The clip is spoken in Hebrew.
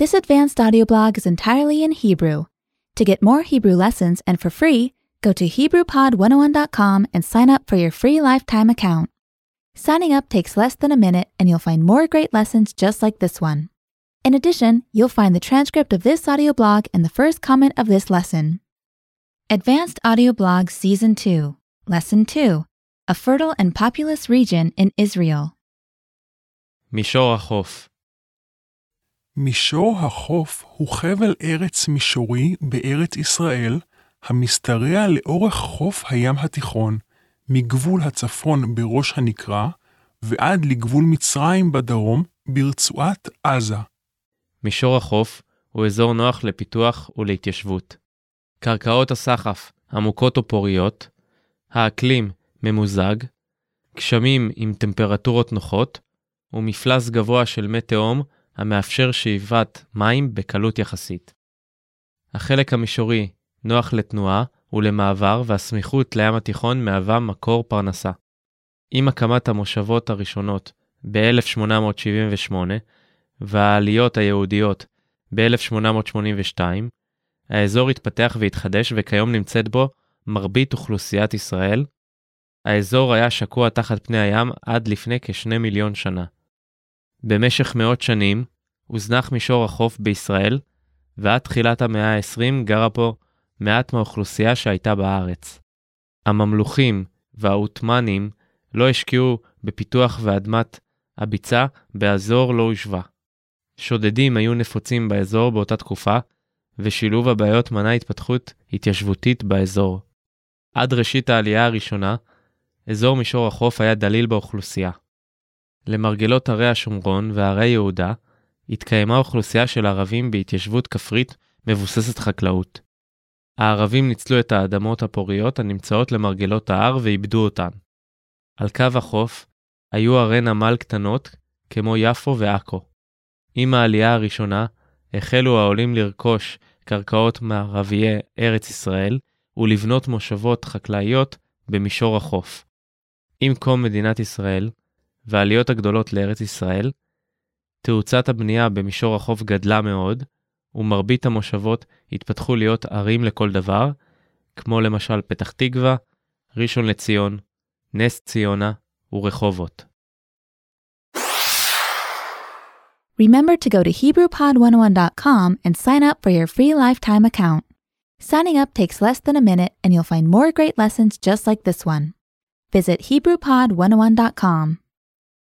This advanced audio blog is entirely in Hebrew. To get more Hebrew lessons and for free, go to HebrewPod101.com and sign up for your free lifetime account. Signing up takes less than a minute, and you'll find more great lessons just like this one. In addition, you'll find the transcript of this audio blog and the first comment of this lesson. Advanced Audio Blog Season 2, Lesson 2 A Fertile and Populous Region in Israel. Mishor מישור החוף הוא חבל ארץ מישורי בארץ ישראל, המשתרע לאורך חוף הים התיכון, מגבול הצפון בראש הנקרה, ועד לגבול מצרים בדרום, ברצועת עזה. מישור החוף הוא אזור נוח לפיתוח ולהתיישבות. קרקעות הסחף עמוקות או פוריות, האקלים ממוזג, גשמים עם טמפרטורות נוחות, ומפלס גבוה של מי תהום המאפשר שאיבת מים בקלות יחסית. החלק המישורי נוח לתנועה ולמעבר והסמיכות לים התיכון מהווה מקור פרנסה. עם הקמת המושבות הראשונות ב-1878 והעליות היהודיות ב-1882, האזור התפתח והתחדש וכיום נמצאת בו מרבית אוכלוסיית ישראל. האזור היה שקוע תחת פני הים עד לפני כשני מיליון שנה. במשך מאות שנים הוזנח מישור החוף בישראל, ועד תחילת המאה ה-20 גרה פה מעט מהאוכלוסייה שהייתה בארץ. הממלוכים והעות'מאנים לא השקיעו בפיתוח ואדמת הביצה באזור לא הושבה. שודדים היו נפוצים באזור באותה תקופה, ושילוב הבעיות מנע התפתחות התיישבותית באזור. עד ראשית העלייה הראשונה, אזור מישור החוף היה דליל באוכלוסייה. למרגלות הרי השומרון והרי יהודה, התקיימה אוכלוסייה של ערבים בהתיישבות כפרית מבוססת חקלאות. הערבים ניצלו את האדמות הפוריות הנמצאות למרגלות ההר ועיבדו אותן. על קו החוף היו ערי נמל קטנות כמו יפו ועכו. עם העלייה הראשונה החלו העולים לרכוש קרקעות מערביי ארץ ישראל ולבנות מושבות חקלאיות במישור החוף. עם קום מדינת ישראל והעליות הגדולות לארץ ישראל, תאוצת הבנייה במישור החוף גדלה מאוד, ומרבית המושבות התפתחו להיות ערים לכל דבר, כמו למשל פתח תקווה, ראשון לציון, נס ציונה ורחובות. Remember to go to HebrewPod101.com and sign up for your free lifetime account. Signing up takes less than a minute and you'll find more great lessons just like this one. Visit HebrewPod101.com.